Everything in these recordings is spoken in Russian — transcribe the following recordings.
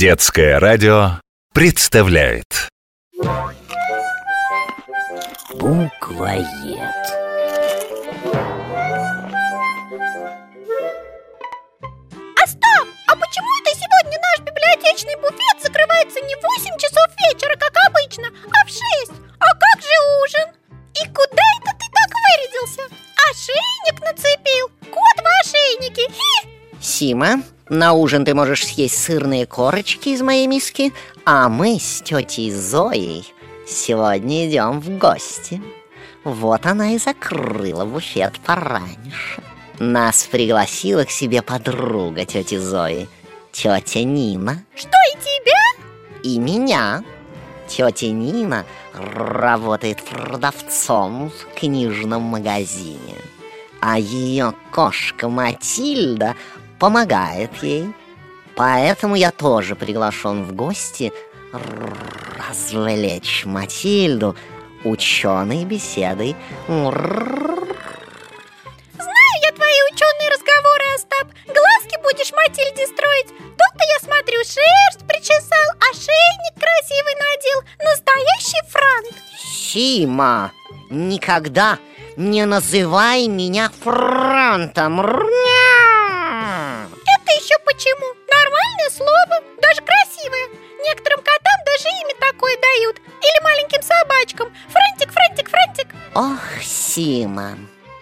Детское радио представляет Буквоед А стоп! А почему это сегодня наш библиотечный буфет закрывается не в 8 часов вечера, как обычно, а в 6? А как же ужин? И куда это ты так вырядился? Ошейник нацепил? Кот в ошейнике? Хи! Сима, на ужин ты можешь съесть сырные корочки из моей миски А мы с тетей Зоей сегодня идем в гости. Вот она и закрыла буфет пораньше. Нас пригласила к себе подруга тети Зои Тетя Нина. Что и тебя? и меня. Тетя Нина работает продавцом в книжном магазине. А ее кошка Матильда помогает ей. Поэтому я тоже приглашен в гости развлечь Матильду ученой беседой. Знаю я твои ученые разговоры, Остап. Глазки будешь Матильде строить. Тут-то я смотрю, шерсть причесал Ошейник красивый надел. Настоящий франт Сима, никогда не называй меня фронтом Рня! Еще почему? Нормальное слово, даже красивое Некоторым котам даже имя такое дают Или маленьким собачкам Франтик, Франтик, Франтик Ох, Сима,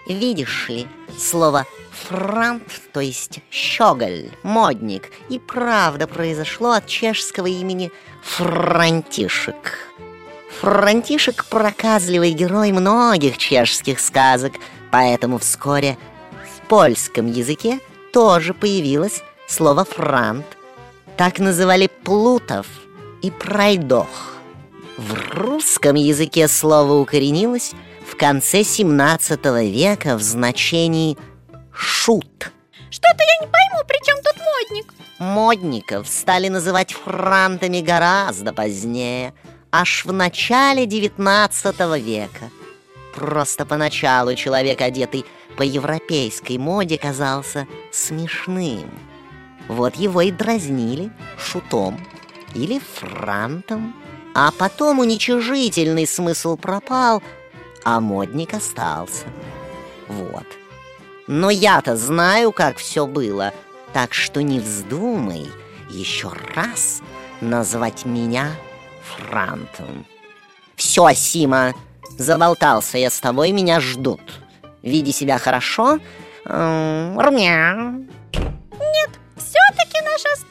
видишь ли, слово «франт», то есть «щеголь», «модник» и правда произошло от чешского имени Франтишек. Франтишек – проказливый герой многих чешских сказок, поэтому вскоре в польском языке тоже появилось слово «франт». Так называли плутов и пройдох. В русском языке слово укоренилось в конце 17 века в значении «шут». Что-то я не пойму, при чем тут модник Модников стали называть франтами гораздо позднее, аж в начале 19 века. Просто поначалу человек, одетый по европейской моде, казался смешным. Вот его и дразнили шутом или франтом. А потом уничижительный смысл пропал, а модник остался. Вот. Но я-то знаю, как все было, так что не вздумай еще раз назвать меня Франтом. Все, Сима, заболтался я с тобой, меня ждут. Види себя хорошо. Румя. Tschüss.